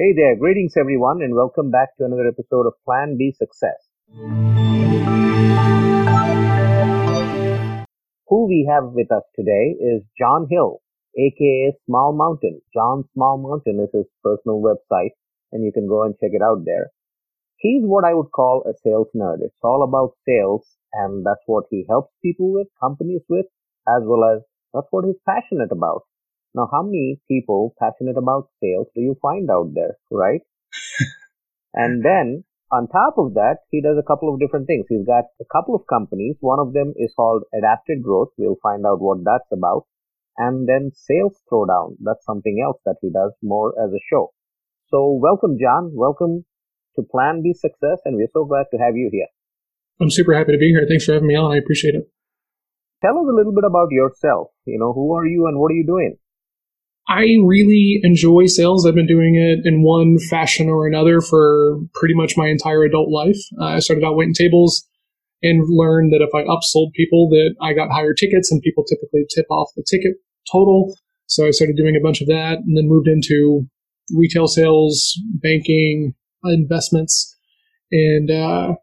Hey there, greetings everyone, and welcome back to another episode of Plan B Success. Who we have with us today is John Hill, aka Small Mountain. John Small Mountain is his personal website, and you can go and check it out there. He's what I would call a sales nerd. It's all about sales, and that's what he helps people with, companies with, as well as that's what he's passionate about. Now, how many people passionate about sales do you find out there, right? and then on top of that, he does a couple of different things. He's got a couple of companies. One of them is called Adapted Growth. We'll find out what that's about. And then Sales Throwdown. That's something else that he does more as a show. So welcome, John. Welcome to Plan B Success. And we're so glad to have you here. I'm super happy to be here. Thanks for having me on. I appreciate it. Tell us a little bit about yourself. You know, who are you and what are you doing? I really enjoy sales. I've been doing it in one fashion or another for pretty much my entire adult life. Uh, I started out waiting tables and learned that if I upsold people that I got higher tickets and people typically tip off the ticket total. So I started doing a bunch of that and then moved into retail sales, banking, investments, and uh,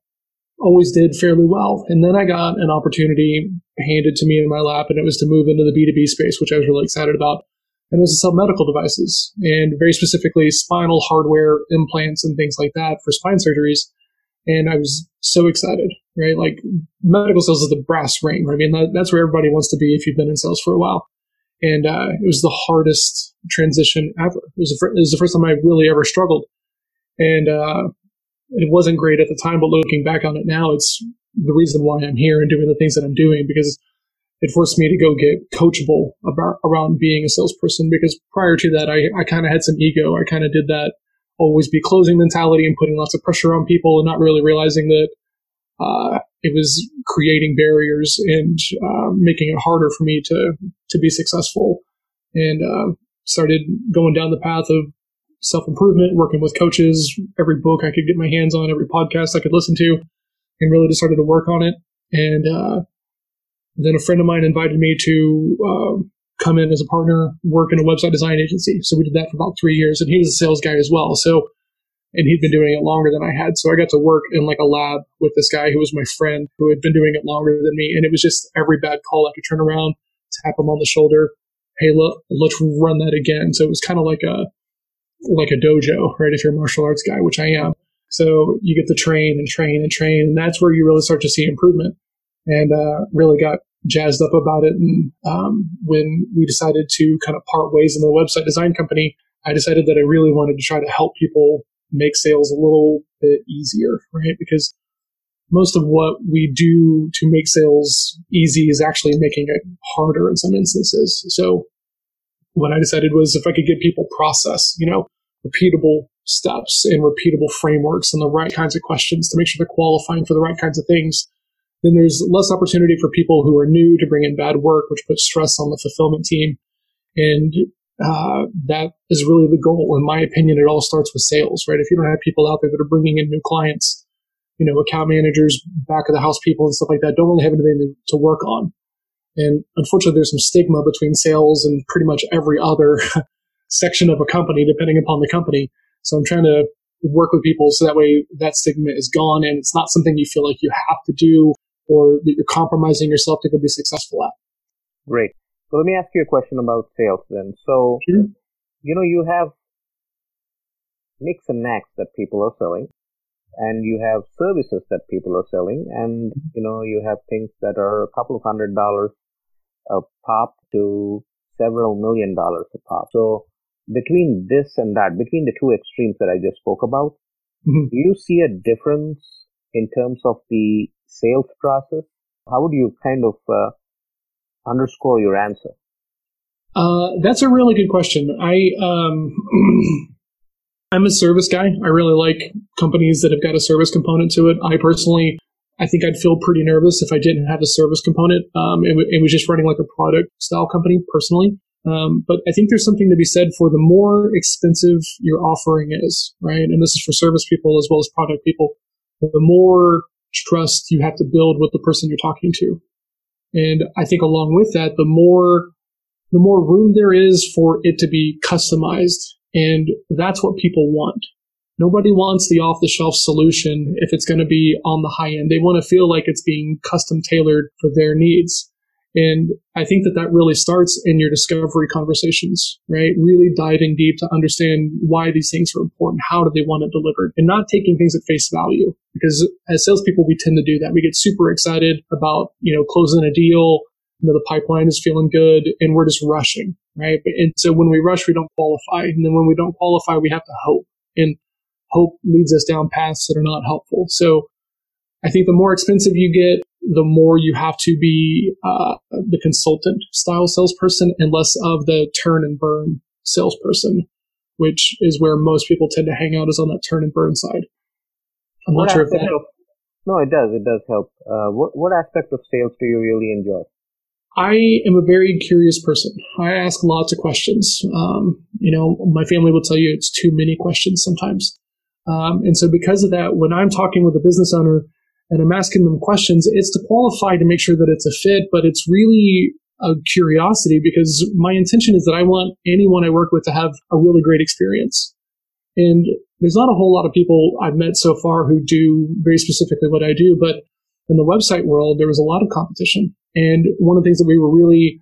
always did fairly well. And then I got an opportunity handed to me in my lap, and it was to move into the B2B space, which I was really excited about. And it was to sell medical devices, and very specifically spinal hardware, implants, and things like that for spine surgeries. And I was so excited, right? Like medical sales is the brass ring. Right? I mean, that, that's where everybody wants to be if you've been in sales for a while. And uh, it was the hardest transition ever. It was, the it was the first time I really ever struggled. And uh, it wasn't great at the time, but looking back on it now, it's the reason why I'm here and doing the things that I'm doing because it forced me to go get coachable about around being a salesperson. Because prior to that, I, I kind of had some ego. I kind of did that always be closing mentality and putting lots of pressure on people and not really realizing that uh, it was creating barriers and uh, making it harder for me to to be successful. And uh, started going down the path of self improvement, working with coaches, every book I could get my hands on, every podcast I could listen to, and really just started to work on it. And uh, then a friend of mine invited me to uh, come in as a partner, work in a website design agency. So we did that for about three years, and he was a sales guy as well. So, and he'd been doing it longer than I had. So I got to work in like a lab with this guy who was my friend who had been doing it longer than me. And it was just every bad call I could turn around, tap him on the shoulder. Hey, look, let's run that again. So it was kind of like a, like a dojo, right? If you're a martial arts guy, which I am. So you get to train and train and train. And that's where you really start to see improvement and, uh, really got jazzed up about it. And, um, when we decided to kind of part ways in the website design company, I decided that I really wanted to try to help people make sales a little bit easier, right? Because most of what we do to make sales easy is actually making it harder in some instances. So what I decided was if I could get people process, you know, repeatable steps and repeatable frameworks and the right kinds of questions to make sure they're qualifying for the right kinds of things, then there's less opportunity for people who are new to bring in bad work, which puts stress on the fulfillment team. And uh, that is really the goal. In my opinion, it all starts with sales, right? If you don't have people out there that are bringing in new clients, you know, account managers, back of the house people and stuff like that don't really have anything to, to work on. And unfortunately, there's some stigma between sales and pretty much every other section of a company, depending upon the company. So I'm trying to work with people so that way that stigma is gone and it's not something you feel like you have to do or that you're compromising yourself to go be successful at. Great. So let me ask you a question about sales then. So, sure. you know, you have nicks and knacks that people are selling and you have services that people are selling and, you know, you have things that are a couple of hundred dollars a pop to several million dollars a pop. So between this and that, between the two extremes that I just spoke about, mm-hmm. do you see a difference in terms of the sales process? How would you kind of uh, underscore your answer? Uh, that's a really good question. I um, I'm a service guy. I really like companies that have got a service component to it. I personally I think I'd feel pretty nervous if I didn't have a service component. Um, it, w- it, was just running like a product style company personally. Um, but I think there's something to be said for the more expensive your offering is, right? And this is for service people as well as product people. The more trust you have to build with the person you're talking to. And I think along with that, the more, the more room there is for it to be customized And that's what people want. Nobody wants the off the shelf solution if it's going to be on the high end. They want to feel like it's being custom tailored for their needs. And I think that that really starts in your discovery conversations, right? Really diving deep to understand why these things are important. How do they want it delivered and not taking things at face value? Because as salespeople, we tend to do that. We get super excited about, you know, closing a deal. You know, the pipeline is feeling good and we're just rushing, right? And so when we rush, we don't qualify. And then when we don't qualify, we have to hope. And hope leads us down paths that are not helpful. So I think the more expensive you get, the more you have to be uh, the consultant style salesperson and less of the turn and burn salesperson, which is where most people tend to hang out is on that turn and burn side. I'm what not sure if that. Of, no, it does. It does help. Uh, what what aspect of sales do you really enjoy? I am a very curious person. I ask lots of questions. Um, you know, my family will tell you it's too many questions sometimes. Um, and so because of that, when I'm talking with a business owner and I'm asking them questions, it's to qualify to make sure that it's a fit, but it's really a curiosity because my intention is that I want anyone I work with to have a really great experience. And there's not a whole lot of people I've met so far who do very specifically what I do, but in the website world, there was a lot of competition. And one of the things that we were really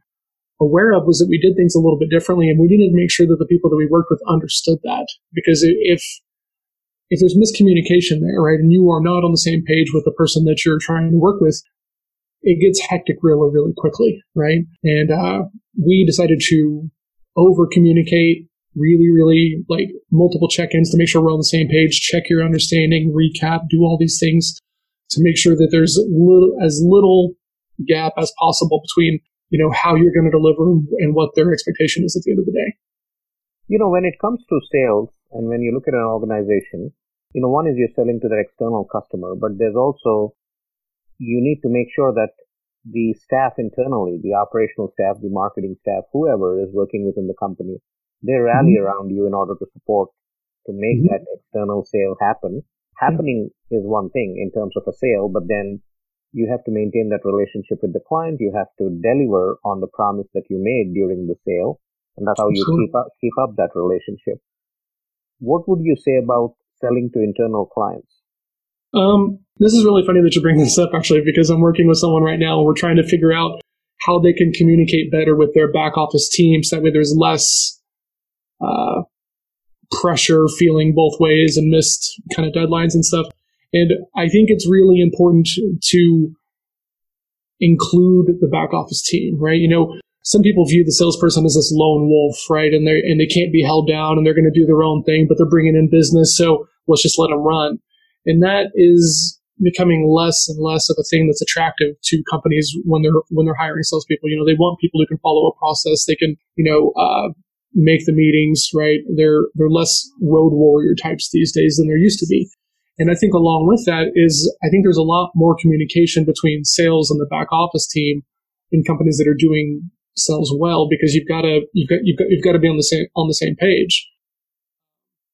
aware of was that we did things a little bit differently and we needed to make sure that the people that we worked with understood that because if if there's miscommunication there, right, and you are not on the same page with the person that you're trying to work with, it gets hectic really, really quickly, right? And uh, we decided to over communicate, really, really like multiple check ins to make sure we're on the same page, check your understanding, recap, do all these things to make sure that there's little, as little gap as possible between you know how you're going to deliver and what their expectation is at the end of the day. You know, when it comes to sales, and when you look at an organization, you know, one is you're selling to the external customer, but there's also, you need to make sure that the staff internally, the operational staff, the marketing staff, whoever is working within the company, they rally mm-hmm. around you in order to support, to make mm-hmm. that external sale happen. Happening is one thing in terms of a sale, but then you have to maintain that relationship with the client. You have to deliver on the promise that you made during the sale. And that's how you sure. keep up, keep up that relationship what would you say about selling to internal clients? Um, this is really funny that you bring this up, actually, because I'm working with someone right now and we're trying to figure out how they can communicate better with their back office teams. That way, there's less uh, pressure feeling both ways and missed kind of deadlines and stuff. And I think it's really important to include the back office team, right? You know, some people view the salesperson as this lone wolf, right? And they and they can't be held down, and they're going to do their own thing, but they're bringing in business, so let's just let them run. And that is becoming less and less of a thing that's attractive to companies when they're when they're hiring salespeople. You know, they want people who can follow a process. They can, you know, uh, make the meetings, right? They're they're less road warrior types these days than there used to be. And I think along with that is I think there's a lot more communication between sales and the back office team in companies that are doing sells well because you've got to you've got you've got you've got to be on the same on the same page.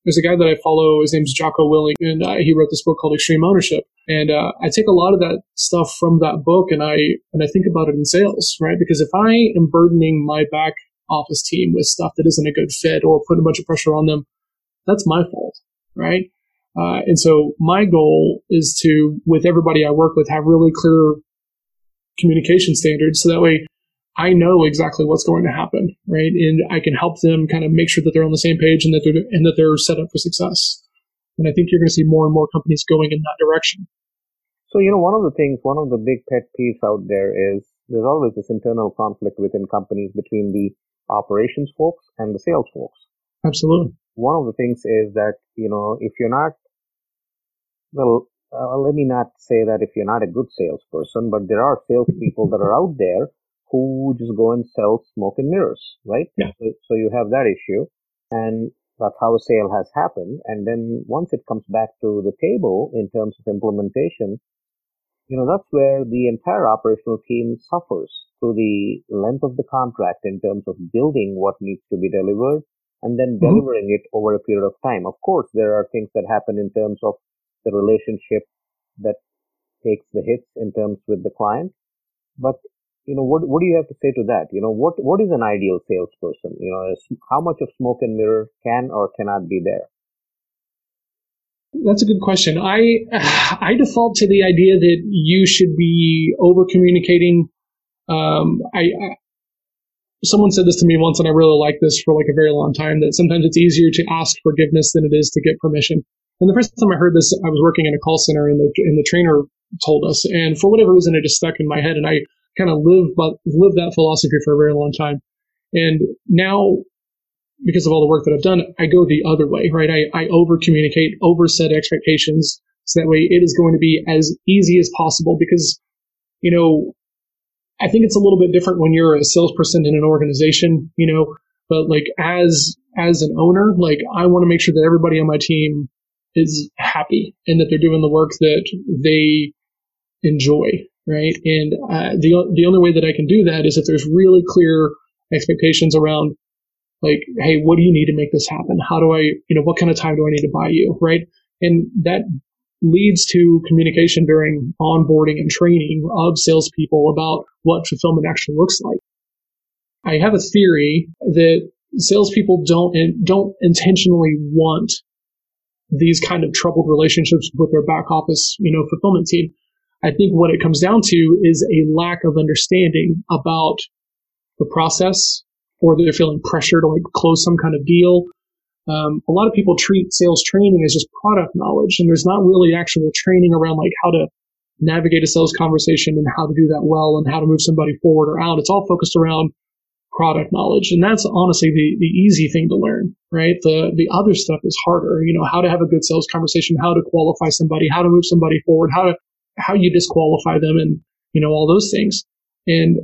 There's a guy that I follow. His name's Jocko Willink, and uh, he wrote this book called Extreme Ownership. And uh, I take a lot of that stuff from that book, and I and I think about it in sales, right? Because if I am burdening my back office team with stuff that isn't a good fit or putting a bunch of pressure on them, that's my fault, right? Uh, and so my goal is to, with everybody I work with, have really clear communication standards, so that way I know exactly what's going to happen, right? And I can help them kind of make sure that they're on the same page and that they're and that they're set up for success. And I think you're going to see more and more companies going in that direction. So, you know, one of the things, one of the big pet peeves out there is there's always this internal conflict within companies between the operations folks and the sales folks. Absolutely. One of the things is that, you know, if you're not, well, uh, let me not say that if you're not a good salesperson, but there are salespeople that are out there who just go and sell smoke and mirrors, right? Yeah. So, so you have that issue and that's how a sale has happened. And then once it comes back to the table in terms of implementation, you know, that's where the entire operational team suffers through the length of the contract in terms of building what needs to be delivered and then mm-hmm. delivering it over a period of time. Of course, there are things that happen in terms of the relationship that takes the hits in terms with the client, but you know, what, what do you have to say to that? You know, what, what is an ideal salesperson? You know, is, how much of smoke and mirror can or cannot be there? That's a good question. I I default to the idea that you should be over communicating. Um, I, I, someone said this to me once, and I really like this for like a very long time. That sometimes it's easier to ask forgiveness than it is to get permission. And the first time I heard this, I was working in a call center, and the and the trainer told us, and for whatever reason, it just stuck in my head, and I kind of lived but lived that philosophy for a very long time. And now, because of all the work that I've done, I go the other way, right? I, I over communicate, over set expectations, so that way it is going to be as easy as possible. Because, you know, I think it's a little bit different when you're a salesperson in an organization, you know, but like as as an owner, like I want to make sure that everybody on my team is happy and that they're doing the work that they enjoy, right? And uh, the the only way that I can do that is if there's really clear expectations around, like, hey, what do you need to make this happen? How do I, you know, what kind of time do I need to buy you, right? And that leads to communication during onboarding and training of salespeople about what fulfillment actually looks like. I have a theory that salespeople don't don't intentionally want these kind of troubled relationships with their back office, you know, fulfillment team. I think what it comes down to is a lack of understanding about the process, or they're feeling pressure to like close some kind of deal. Um, a lot of people treat sales training as just product knowledge, and there's not really actual training around like how to navigate a sales conversation and how to do that well and how to move somebody forward or out. It's all focused around product knowledge. And that's honestly the, the easy thing to learn, right? The, the other stuff is harder, you know, how to have a good sales conversation, how to qualify somebody, how to move somebody forward, how to how you disqualify them and, you know, all those things. And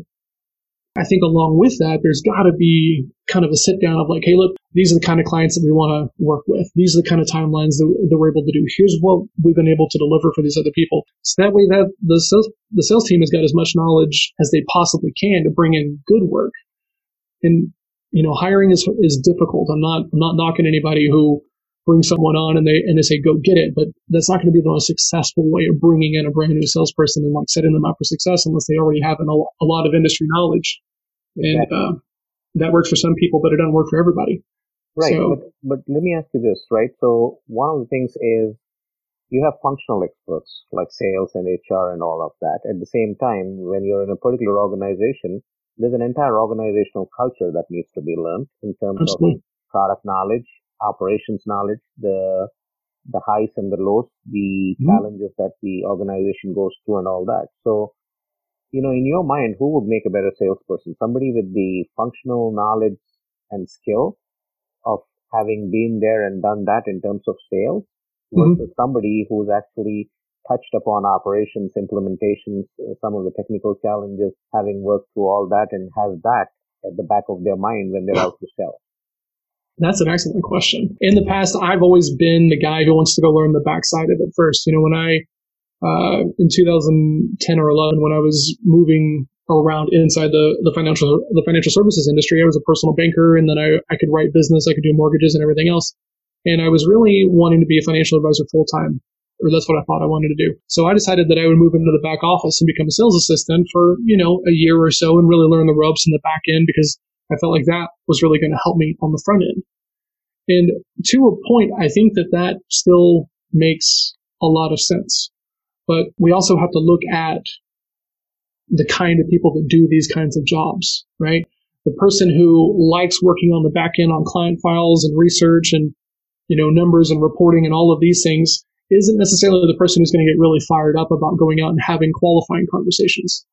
I think along with that, there's got to be kind of a sit down of like, hey, look, these are the kind of clients that we want to work with. These are the kind of timelines that, that, we're able to do. Here's what we've been able to deliver for these other people. So that way, that the sales, the sales team has got as much knowledge as they possibly can to bring in good work. And you know, hiring is is difficult. I'm not I'm not knocking anybody who bring someone on and they and they say go get it, but that's not going to be the most successful way of bringing in a brand new salesperson and like setting them up for success unless they already have an, a lot of industry knowledge. And uh, that works for some people, but it doesn't work for everybody. Right. So, but, but let me ask you this, right? So one of the things is you have functional experts like sales and HR and all of that. At the same time, when you're in a particular organization, there's an entire organizational culture that needs to be learned in terms Absolutely. of product knowledge, operations knowledge, the the highs and the lows, the mm-hmm. challenges that the organization goes through and all that. So, you know, in your mind, who would make a better salesperson? Somebody with the functional knowledge and skill of having been there and done that in terms of sales mm-hmm. versus somebody who's actually touched upon operations, implementations, uh, some of the technical challenges, having worked through all that and has that at the back of their mind when they're out to sell. That's an excellent question. In the past, I've always been the guy who wants to go learn the backside of it first. You know, when I, uh, in 2010 or 11, when I was moving around inside the, the financial, the financial services industry, I was a personal banker and then I, I could write business, I could do mortgages and everything else. And I was really wanting to be a financial advisor full time or that's what I thought I wanted to do. So I decided that I would move into the back office and become a sales assistant for, you know, a year or so and really learn the ropes in the back end because I felt like that was really going to help me on the front end. And to a point, I think that that still makes a lot of sense. But we also have to look at the kind of people that do these kinds of jobs, right? The person who likes working on the back end on client files and research and, you know, numbers and reporting and all of these things isn't necessarily the person who's going to get really fired up about going out and having qualifying conversations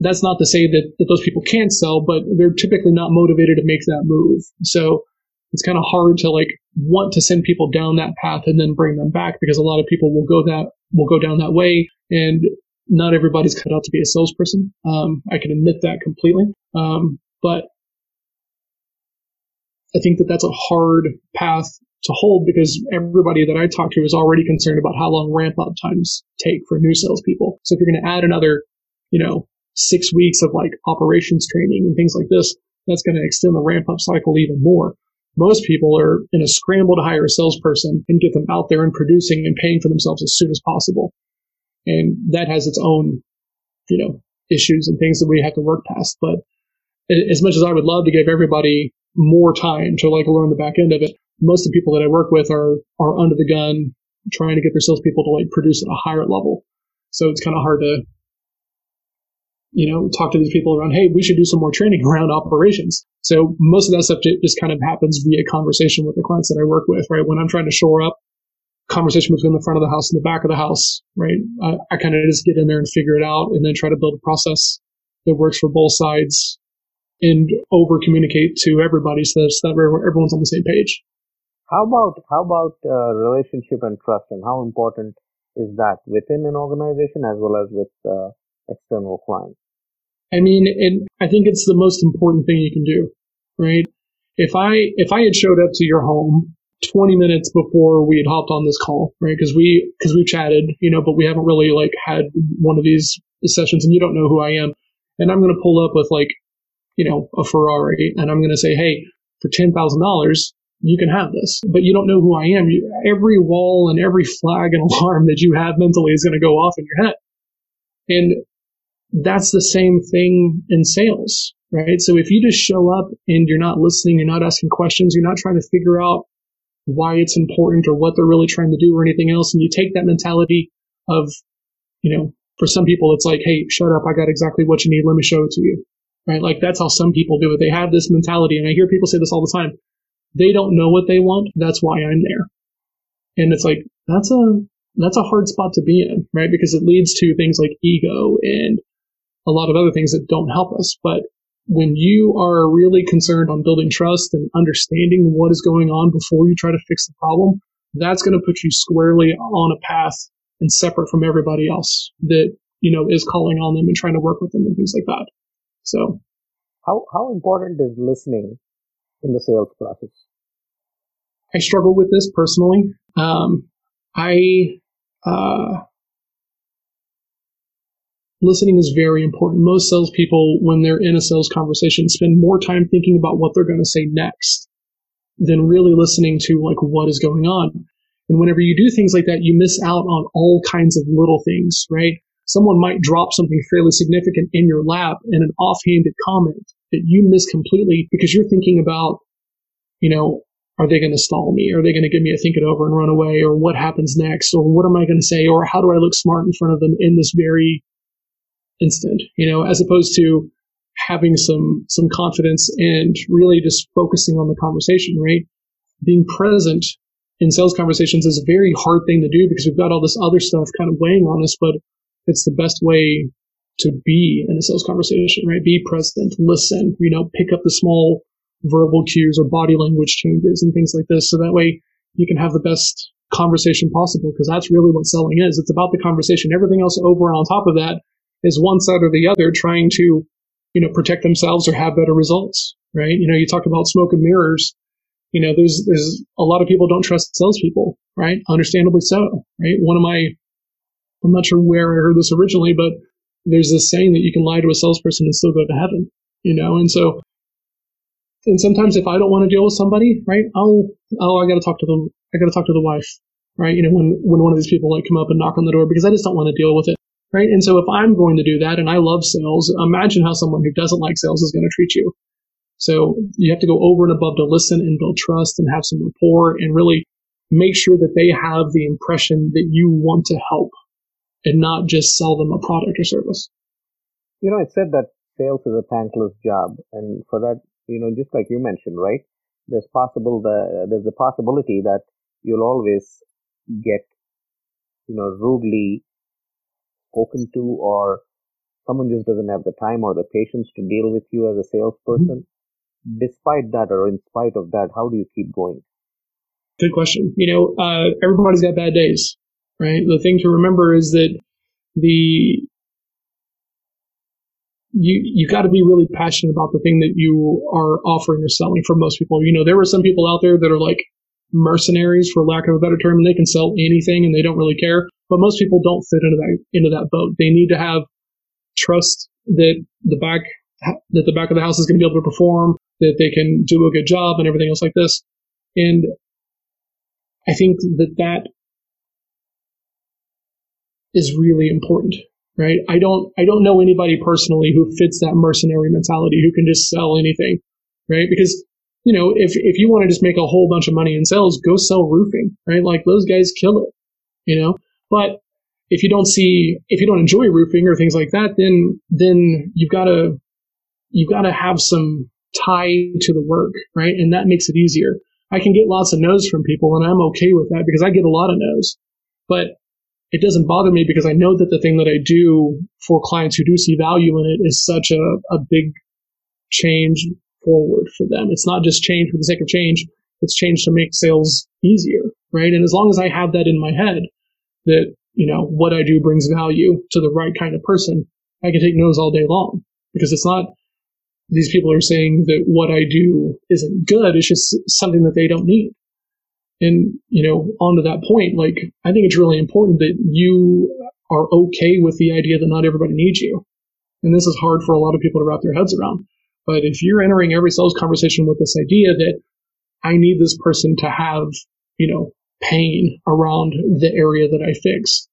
that's not to say that, that those people can't sell, but they're typically not motivated to make that move. So it's kind of hard to like want to send people down that path and then bring them back because a lot of people will go that will go down that way and not everybody's cut out to be a salesperson. Um, I can admit that completely. Um, but I think that that's a hard path to hold because everybody that I talk to is already concerned about how long ramp up times take for new salespeople. So if you're going to add another, you know, six weeks of like operations training and things like this, that's going to extend the ramp up cycle even more. Most people are in a scramble to hire a salesperson and get them out there and producing and paying for themselves as soon as possible. And that has its own, you know, issues and things that we have to work past. But as much as I would love to give everybody more time to like learn the back end of it, most of the people that I work with are are under the gun trying to get their salespeople to like produce at a higher level. So it's kind of hard to, you know, talk to these people around, hey, we should do some more training around operations. So most of that stuff just kind of happens via conversation with the clients that I work with, right? When I'm trying to shore up conversation between the front of the house and the back of the house, right? I, I kind of just get in there and figure it out and then try to build a process that works for both sides and over communicate to everybody so that everyone's on the same page. How about how about uh, relationship and trust, and how important is that within an organization as well as with uh, external clients? I mean, and I think it's the most important thing you can do, right? If I if I had showed up to your home 20 minutes before we had hopped on this call, right? Because we because we've chatted, you know, but we haven't really like had one of these sessions, and you don't know who I am, and I'm going to pull up with like, you know, a Ferrari, and I'm going to say, hey, for ten thousand dollars, you can have this, but you don't know who I am. You, every wall and every flag and alarm that you have mentally is going to go off in your head. And that's the same thing in sales, right? So if you just show up and you're not listening, you're not asking questions, you're not trying to figure out why it's important or what they're really trying to do or anything else, and you take that mentality of, you know, for some people, it's like, hey, shut up. I got exactly what you need. Let me show it to you. Right? Like that's how some people do it. They have this mentality. And I hear people say this all the time. They don't know what they want. That's why I'm there. And it's like, that's a, that's a hard spot to be in, right? Because it leads to things like ego and a lot of other things that don't help us. But when you are really concerned on building trust and understanding what is going on before you try to fix the problem, that's going to put you squarely on a path and separate from everybody else that, you know, is calling on them and trying to work with them and things like that. So how, how important is listening in the sales process? I struggle with this personally. Um, I uh, listening is very important. Most salespeople, when they're in a sales conversation, spend more time thinking about what they're going to say next than really listening to like what is going on. And whenever you do things like that, you miss out on all kinds of little things, right? Someone might drop something fairly significant in your lap in an offhanded comment that you miss completely because you're thinking about, you know, are they going to stall me? Are they going to give me a think it over and run away? Or what happens next? Or what am I going to say? Or how do I look smart in front of them in this very instant? You know, as opposed to having some, some confidence and really just focusing on the conversation, right? Being present in sales conversations is a very hard thing to do because we've got all this other stuff kind of weighing on us, but it's the best way to be in a sales conversation, right? Be present, listen, you know, pick up the small verbal cues or body language changes and things like this. So that way you can have the best conversation possible because that's really what selling is. It's about the conversation. Everything else over on top of that is one side or the other trying to, you know, protect themselves or have better results, right? You know, you talk about smoke and mirrors. You know, there's, there's a lot of people don't trust salespeople, right? Understandably so, right? One of my, I'm not sure where I heard this originally, but there's this saying that you can lie to a salesperson and still go to heaven, you know? And so and sometimes if I don't want to deal with somebody, right, I'll, oh, I got to talk to them. I got to talk to the wife, right? You know, when, when one of these people like come up and knock on the door because I just don't want to deal with it, right? And so if I'm going to do that and I love sales, imagine how someone who doesn't like sales is going to treat you. So you have to go over and above to listen and build trust and have some rapport and really make sure that they have the impression that you want to help and not just sell them a product or service. You know, it said that sales is a thankless job. And for that you know, just like you mentioned, right? There's possible the there's a possibility that you'll always get, you know, rudely spoken to, or someone just doesn't have the time or the patience to deal with you as a salesperson. Mm-hmm. Despite that, or in spite of that, how do you keep going? Good question. You know, uh, everybody's got bad days, right? The thing to remember is that the you you got to be really passionate about the thing that you are offering or selling for most people. You know, there were some people out there that are like mercenaries, for lack of a better term, and they can sell anything and they don't really care. But most people don't fit into that into that boat. They need to have trust that the back that the back of the house is going to be able to perform, that they can do a good job, and everything else like this. And I think that that is really important right? I don't, I don't know anybody personally who fits that mercenary mentality who can just sell anything, right? Because, you know, if, if you want to just make a whole bunch of money in sales, go sell roofing, right? Like those guys kill it, you know, but if you don't see, if you don't enjoy roofing or things like that, then, then you've got to, you've got to have some tie to the work, right? And that makes it easier. I can get lots of no's from people and I'm okay with that because I get a lot of no's. But it doesn't bother me because I know that the thing that I do for clients who do see value in it is such a, a big change forward for them. It's not just change for the sake of change. It's change to make sales easier, right? And as long as I have that in my head that, you know, what I do brings value to the right kind of person, I can take no's all day long because it's not, these people are saying that what I do isn't good. It's just something that they don't need. And, you know, onto that point, like, I think it's really important that you are okay with the idea that not everybody needs you. And this is hard for a lot of people to wrap their heads around. But if you're entering every sales conversation with this idea that I need this person to have, you know, pain around the area that I fix,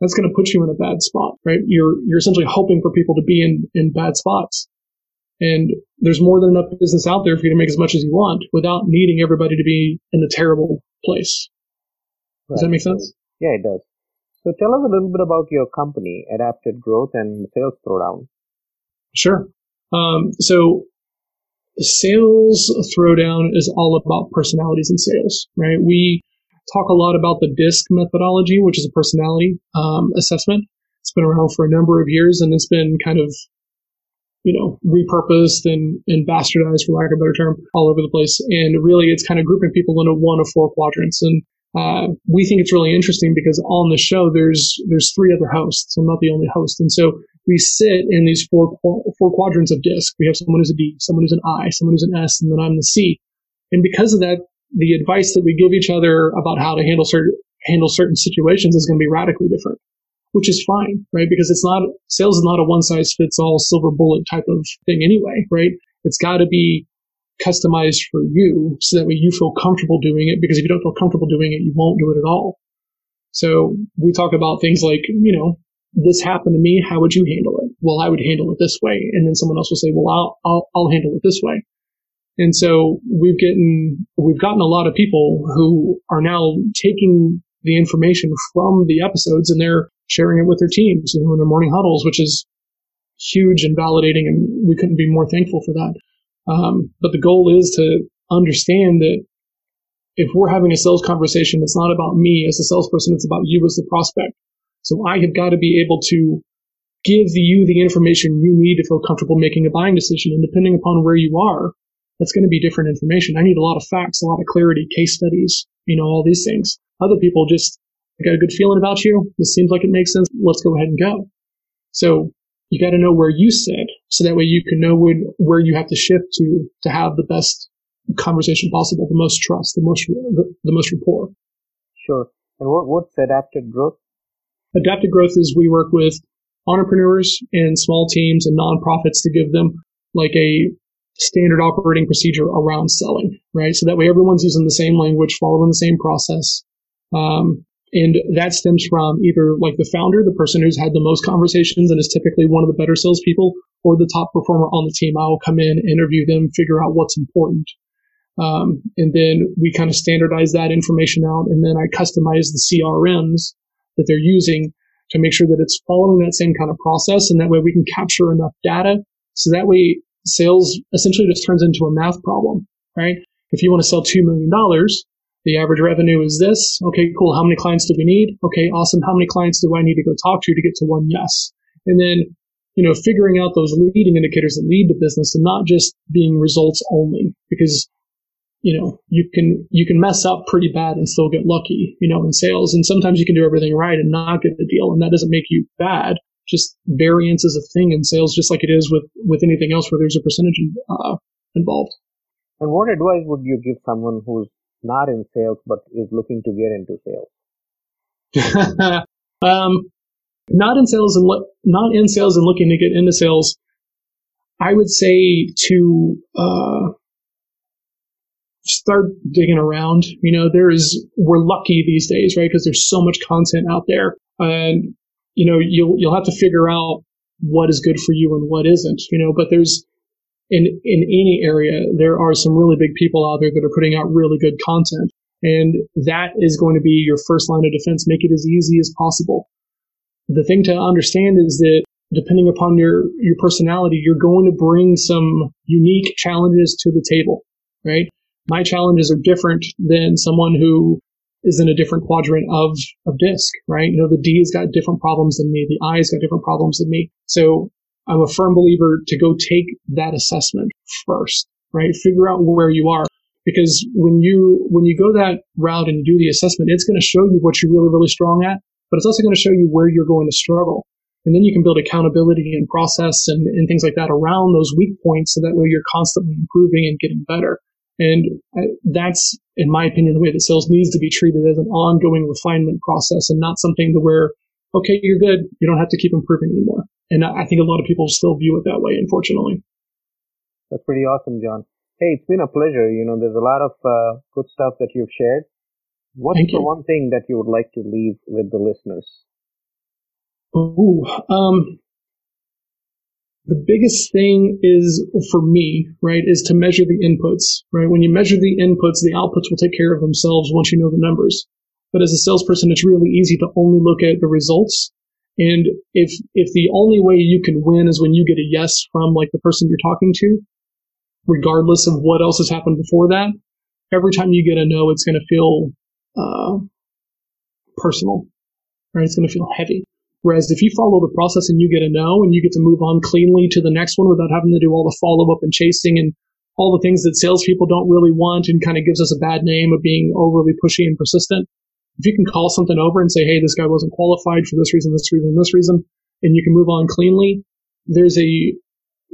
that's going to put you in a bad spot, right? You're, you're essentially hoping for people to be in, in bad spots. And there's more than enough business out there for you to make as much as you want without needing everybody to be in a terrible place. Does right. that make sense? Yeah, it does. So tell us a little bit about your company, Adapted Growth and Sales Throwdown. Sure. Um, so Sales Throwdown is all about personalities in sales, right? We talk a lot about the DISC methodology, which is a personality um, assessment. It's been around for a number of years and it's been kind of you know, repurposed and, and bastardized, for lack of a better term, all over the place. And really, it's kind of grouping people into one of four quadrants. And uh, we think it's really interesting because on the show there's there's three other hosts. I'm not the only host, and so we sit in these four four quadrants of disc. We have someone who's a D, someone who's an I, someone who's an S, and then I'm the C. And because of that, the advice that we give each other about how to handle certain handle certain situations is going to be radically different which is fine, right? Because it's not, sales is not a one size fits all silver bullet type of thing anyway, right? It's got to be customized for you so that way you feel comfortable doing it because if you don't feel comfortable doing it, you won't do it at all. So we talk about things like, you know, this happened to me. How would you handle it? Well, I would handle it this way. And then someone else will say, well, I'll, I'll, I'll handle it this way. And so we've gotten, we've gotten a lot of people who are now taking the information from the episodes and they're sharing it with their teams, you know, in their morning huddles, which is huge and validating. And we couldn't be more thankful for that. Um, but the goal is to understand that if we're having a sales conversation, it's not about me as a salesperson. It's about you as the prospect. So I have got to be able to give you the information you need to feel comfortable making a buying decision. And depending upon where you are, that's going to be different information. I need a lot of facts, a lot of clarity, case studies, you know, all these things. Other people just I got a good feeling about you. This seems like it makes sense. Let's go ahead and go. So you got to know where you sit so that way you can know when, where you have to shift to to have the best conversation possible, the most trust, the most the, the most rapport. Sure. And what, what's adapted growth? Adapted growth is we work with entrepreneurs and small teams and nonprofits to give them like a standard operating procedure around selling, right? So that way everyone's using the same language, following the same process. Um, and that stems from either like the founder, the person who's had the most conversations and is typically one of the better salespeople, or the top performer on the team. I will come in, interview them, figure out what's important. Um, and then we kind of standardize that information out. And then I customize the CRMs that they're using to make sure that it's following that same kind of process. And that way we can capture enough data. So that way sales essentially just turns into a math problem, right? If you want to sell $2 million, the average revenue is this. Okay, cool. How many clients do we need? Okay, awesome. How many clients do I need to go talk to to get to one yes? And then, you know, figuring out those leading indicators that lead to business and not just being results only because, you know, you can, you can mess up pretty bad and still get lucky, you know, in sales. And sometimes you can do everything right and not get the deal. And that doesn't make you bad. Just variance is a thing in sales, just like it is with, with anything else where there's a percentage uh, involved. And what advice would you give someone who's not in sales but is looking to get into sales? um, not in sales and lo- not in sales and looking to get into sales. I would say to uh, start digging around. You know, there is we're lucky these days, right? Because there's so much content out there, and you know, you'll, you'll have to figure out what is good for you and what isn't, you know, but there's, in, in any area, there are some really big people out there that are putting out really good content. And that is going to be your first line of defense. Make it as easy as possible. The thing to understand is that depending upon your, your personality, you're going to bring some unique challenges to the table, right? My challenges are different than someone who is in a different quadrant of, of disc, right? You know, the D's got different problems than me. The I's got different problems than me. So I'm a firm believer to go take that assessment first, right? Figure out where you are. Because when you, when you go that route and you do the assessment, it's going to show you what you're really, really strong at, but it's also going to show you where you're going to struggle. And then you can build accountability and process and, and things like that around those weak points so that way you're constantly improving and getting better. And that's, in my opinion, the way that sales needs to be treated as an ongoing refinement process and not something to where, okay, you're good. You don't have to keep improving anymore. And I think a lot of people still view it that way, unfortunately. That's pretty awesome, John. Hey, it's been a pleasure. You know, there's a lot of uh, good stuff that you've shared. What's Thank the you. one thing that you would like to leave with the listeners? Ooh, um, the biggest thing is for me, right, is to measure the inputs, right? When you measure the inputs, the outputs will take care of themselves once you know the numbers. But as a salesperson, it's really easy to only look at the results. And if, if the only way you can win is when you get a yes from like the person you're talking to, regardless of what else has happened before that, every time you get a no, it's going to feel, uh, personal, right? It's going to feel heavy. Whereas if you follow the process and you get a no and you get to move on cleanly to the next one without having to do all the follow up and chasing and all the things that salespeople don't really want and kind of gives us a bad name of being overly pushy and persistent. If you can call something over and say, Hey, this guy wasn't qualified for this reason, this reason, this reason, and you can move on cleanly, there's a,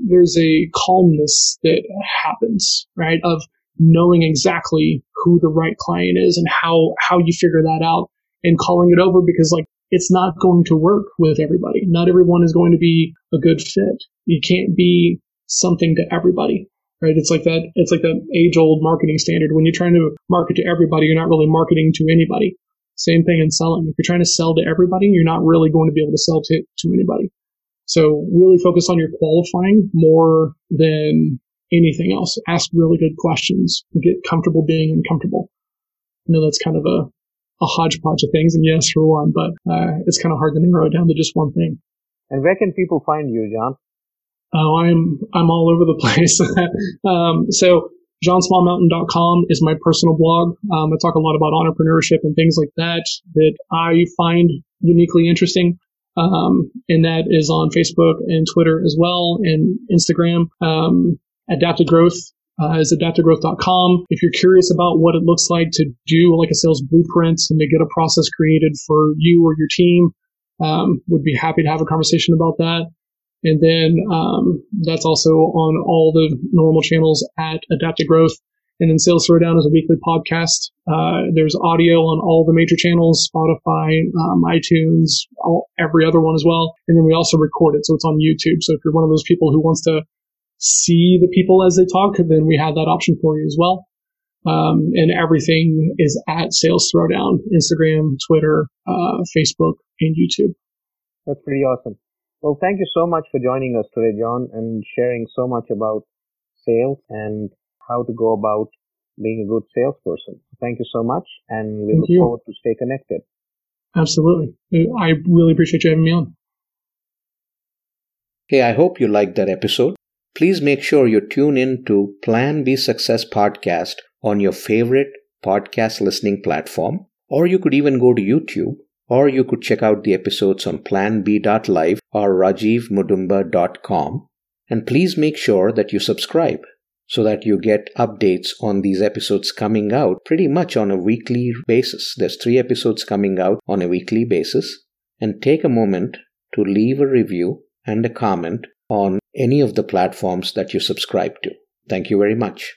there's a calmness that happens, right? Of knowing exactly who the right client is and how, how you figure that out and calling it over because like it's not going to work with everybody. Not everyone is going to be a good fit. You can't be something to everybody, right? It's like that, it's like that age old marketing standard. When you're trying to market to everybody, you're not really marketing to anybody. Same thing in selling. If you're trying to sell to everybody, you're not really going to be able to sell to, to anybody. So really focus on your qualifying more than anything else. Ask really good questions. Get comfortable being uncomfortable. I know that's kind of a a hodgepodge of things and yes for one, but uh, it's kind of hard to narrow it down to just one thing. And where can people find you, John? Oh, I'm I'm all over the place. um, so johnsmallmountain.com is my personal blog. Um, I talk a lot about entrepreneurship and things like that that I find uniquely interesting. Um, and that is on Facebook and Twitter as well and Instagram. Um, Adapted Growth uh, is adaptivegrowth.com. If you're curious about what it looks like to do like a sales blueprint and to get a process created for you or your team, um, would be happy to have a conversation about that. And then um, that's also on all the normal channels at Adaptive Growth. And then Sales Throwdown is a weekly podcast. Uh, there's audio on all the major channels, Spotify, um, iTunes, all, every other one as well. And then we also record it, so it's on YouTube. So if you're one of those people who wants to see the people as they talk, then we have that option for you as well. Um, and everything is at Sales Throwdown, Instagram, Twitter, uh, Facebook, and YouTube. That's pretty awesome. Well, thank you so much for joining us today, John, and sharing so much about sales and how to go about being a good salesperson. Thank you so much, and we Thank look you. forward to stay connected. Absolutely. I really appreciate you having me on. Hey, I hope you liked that episode. Please make sure you tune in to Plan B Success podcast on your favorite podcast listening platform, or you could even go to YouTube, or you could check out the episodes on planb.live or rajivmudumba.com. And please make sure that you subscribe so that you get updates on these episodes coming out pretty much on a weekly basis. There's three episodes coming out on a weekly basis. And take a moment to leave a review and a comment on any of the platforms that you subscribe to. Thank you very much.